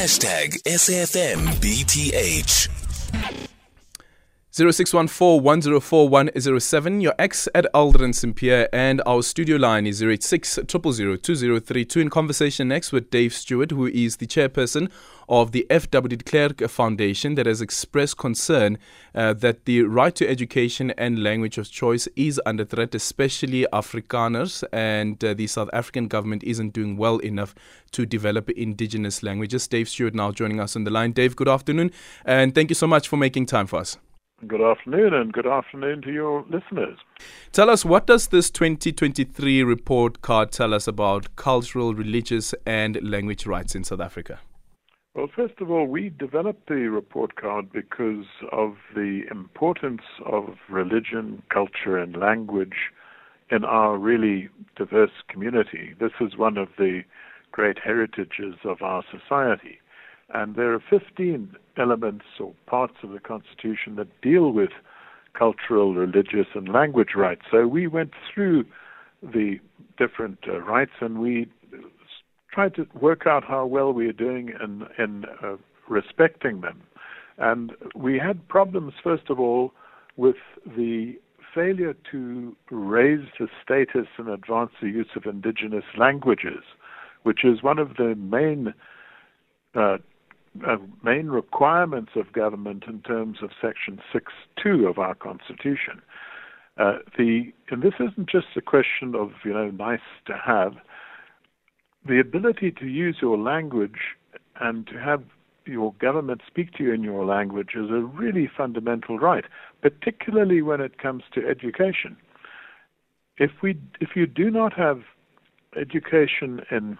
Hashtag SAFMBTH. 0614-104-107, your ex at Aldrin Sampear, and our studio line is 086 2032 In conversation next with Dave Steward, who is the chairperson of the F.W. de Klerk Foundation that has expressed concern uh, that the right to education and language of choice is under threat, especially Afrikaners, and uh, the South African government isn't doing well enough to develop indigenous languages. Dave Steward now joining us on the line. Dave, good afternoon, and thank you so much for making time for us. Good afternoon, and good afternoon to your listeners. Tell us, what does this 2023 report card tell us about cultural, religious, and language rights in South Africa? Well, first of all, we developed the report card because of the importance of religion, culture, and language in our really diverse community. This is one of the great heritages of our society. And there are 15 elements or parts of the Constitution that deal with cultural, religious, and language rights. So we went through the different uh, rights and we tried to work out how well we are doing in, in uh, respecting them. And we had problems, first of all, with the failure to raise the status and advance the use of indigenous languages, which is one of the main uh, uh, main requirements of government in terms of Section 6.2 of our Constitution. Uh, the and this isn't just a question of you know nice to have. The ability to use your language and to have your government speak to you in your language is a really fundamental right, particularly when it comes to education. If we if you do not have education in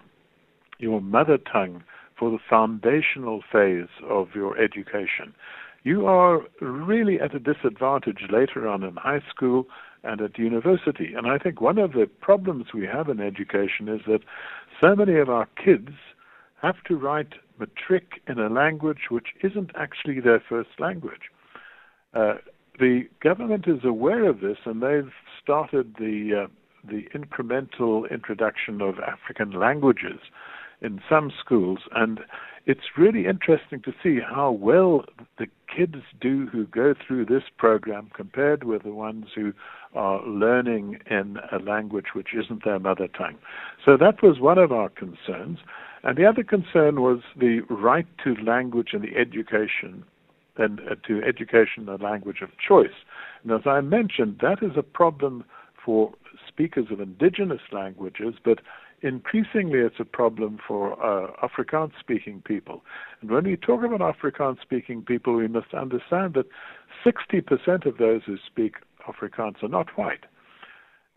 your mother tongue, for the foundational phase of your education. You are really at a disadvantage later on in high school and at university. And I think one of the problems we have in education is that so many of our kids have to write matric in a language which isn't actually their first language. Uh, the government is aware of this, and they've started the uh, the incremental introduction of African languages in some schools, and it's really interesting to see how well the kids do who go through this program compared with the ones who are learning in a language which isn't their mother tongue. So that was one of our concerns. And the other concern was the right to language and the education and uh, to education the language of choice. And as I mentioned, that is a problem for speakers of indigenous languages, but increasingly it's a problem for uh, Afrikaans speaking people. And when we talk about Afrikaans speaking people, we must understand that 60% of those who speak Afrikaans are not white.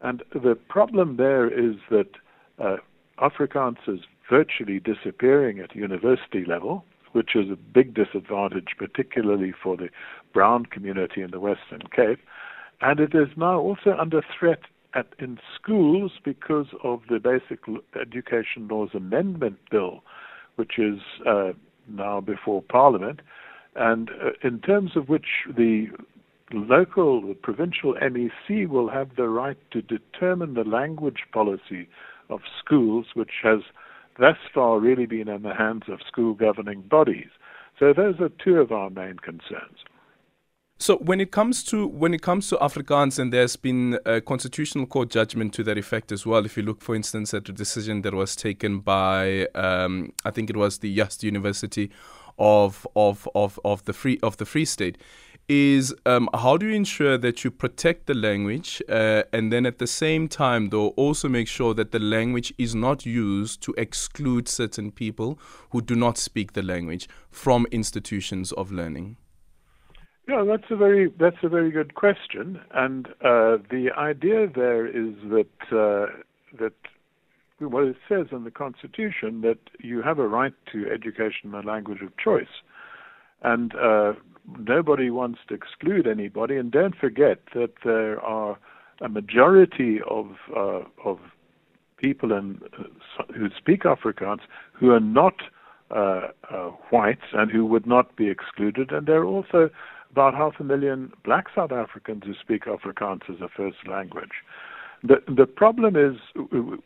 And the problem there is that uh, Afrikaans is virtually disappearing at university level, which is a big disadvantage, particularly for the brown community in the Western Cape. And it is now also under threat at, in schools because of the Basic Education Laws Amendment Bill, which is uh, now before Parliament, and uh, in terms of which the local, the provincial MEC will have the right to determine the language policy of schools, which has thus far really been in the hands of school governing bodies. So those are two of our main concerns. So when it comes to when it comes to Afrikaans, and there's been a constitutional court judgment to that effect as well. If you look, for instance, at the decision that was taken by, um, I think it was the Just University of of of of the free of the Free State, is um, how do you ensure that you protect the language uh, and then at the same time though also make sure that the language is not used to exclude certain people who do not speak the language from institutions of learning yeah, that's a very that's a very good question, and uh, the idea there is that uh, that what it says in the Constitution that you have a right to education in the language of choice, and uh, nobody wants to exclude anybody. And don't forget that there are a majority of uh, of people in, uh, who speak Afrikaans who are not uh, uh, whites and who would not be excluded, and there are also about half a million black South Africans who speak Afrikaans as a first language. The, the problem is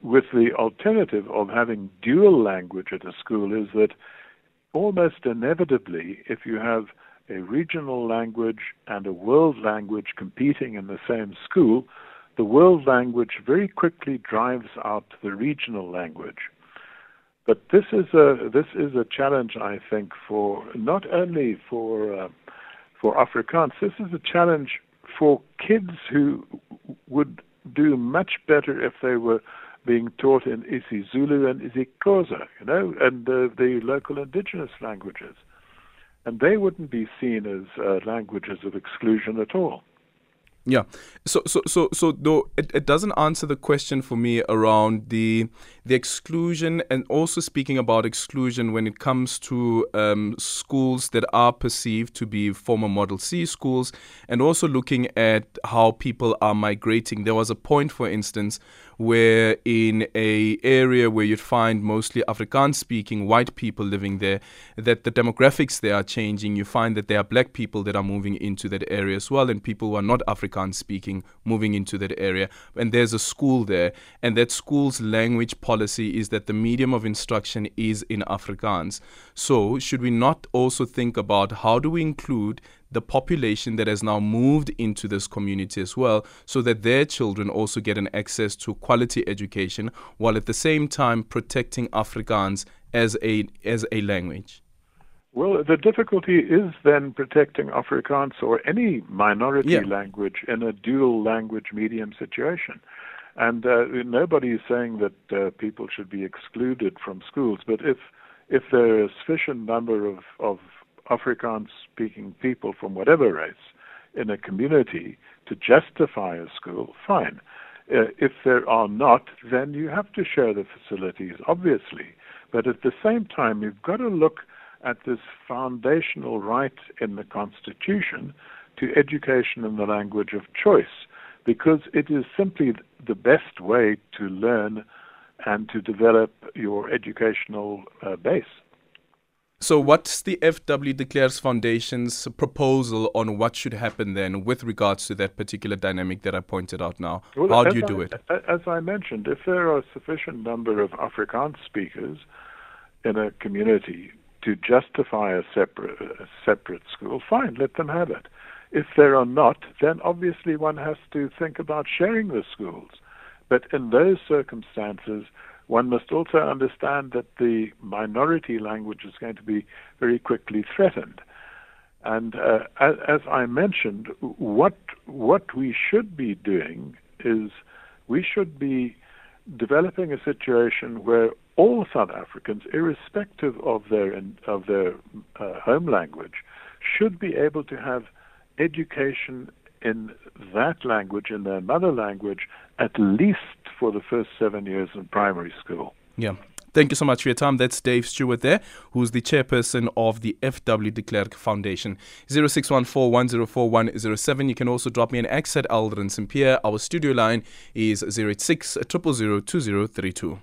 with the alternative of having dual language at a school is that almost inevitably, if you have a regional language and a world language competing in the same school, the world language very quickly drives out the regional language. But this is a this is a challenge, I think, for not only for uh, for Afrikaans. This is a challenge for kids who would do much better if they were being taught in isiZulu and isiXhosa, you know, and uh, the local indigenous languages. And they wouldn't be seen as uh, languages of exclusion at all. Yeah. So so so so though it, it doesn't answer the question for me around the the exclusion and also speaking about exclusion when it comes to um, schools that are perceived to be former Model C schools and also looking at how people are migrating. There was a point, for instance, where in a area where you'd find mostly Afrikaans speaking white people living there, that the demographics there are changing. You find that there are black people that are moving into that area as well, and people who are not Afrikaans speaking moving into that area. And there's a school there, and that school's language policy is that the medium of instruction is in Afrikaans. So, should we not also think about how do we include the population that has now moved into this community as well, so that their children also get an access to quality education while at the same time protecting Afrikaans as a as a language? Well, the difficulty is then protecting Afrikaans or any minority Yeah. language in a dual language medium situation. And uh, nobody is saying that uh, people should be excluded from schools, but if if there are a sufficient number of, of Afrikaans speaking people from whatever race in a community to justify a school, fine. Uh, if there are not, then you have to share the facilities, obviously. But at the same time, you've got to look at this foundational right in the Constitution to education in the language of choice, because it is simply the best way to learn and to develop your educational uh, base. So, what's the FW de Klerk Foundation's proposal on what should happen then with regards to that particular dynamic that I pointed out now? Well, How do you do I- it? As I mentioned, if there are a sufficient number of Afrikaans speakers in a community to justify a separate, a separate school, fine, let them have it. If there are not, then obviously one has to think about sharing the schools. But in those circumstances, one must also understand that the minority language is going to be very quickly threatened. And uh, as, I mentioned, what what we should be doing is we should be developing a situation where all South Africans, irrespective of their of their uh, home language, should be able to have education in that language, in their mother language, at least for the first seven years in primary school. Yeah. Thank you so much for your time. That's Dave Steward there, who's the chairperson of the FW de Klerk Foundation. 0614104107. You can also drop me an X at Aldrin Sampear. Our studio line is 086 000 2032.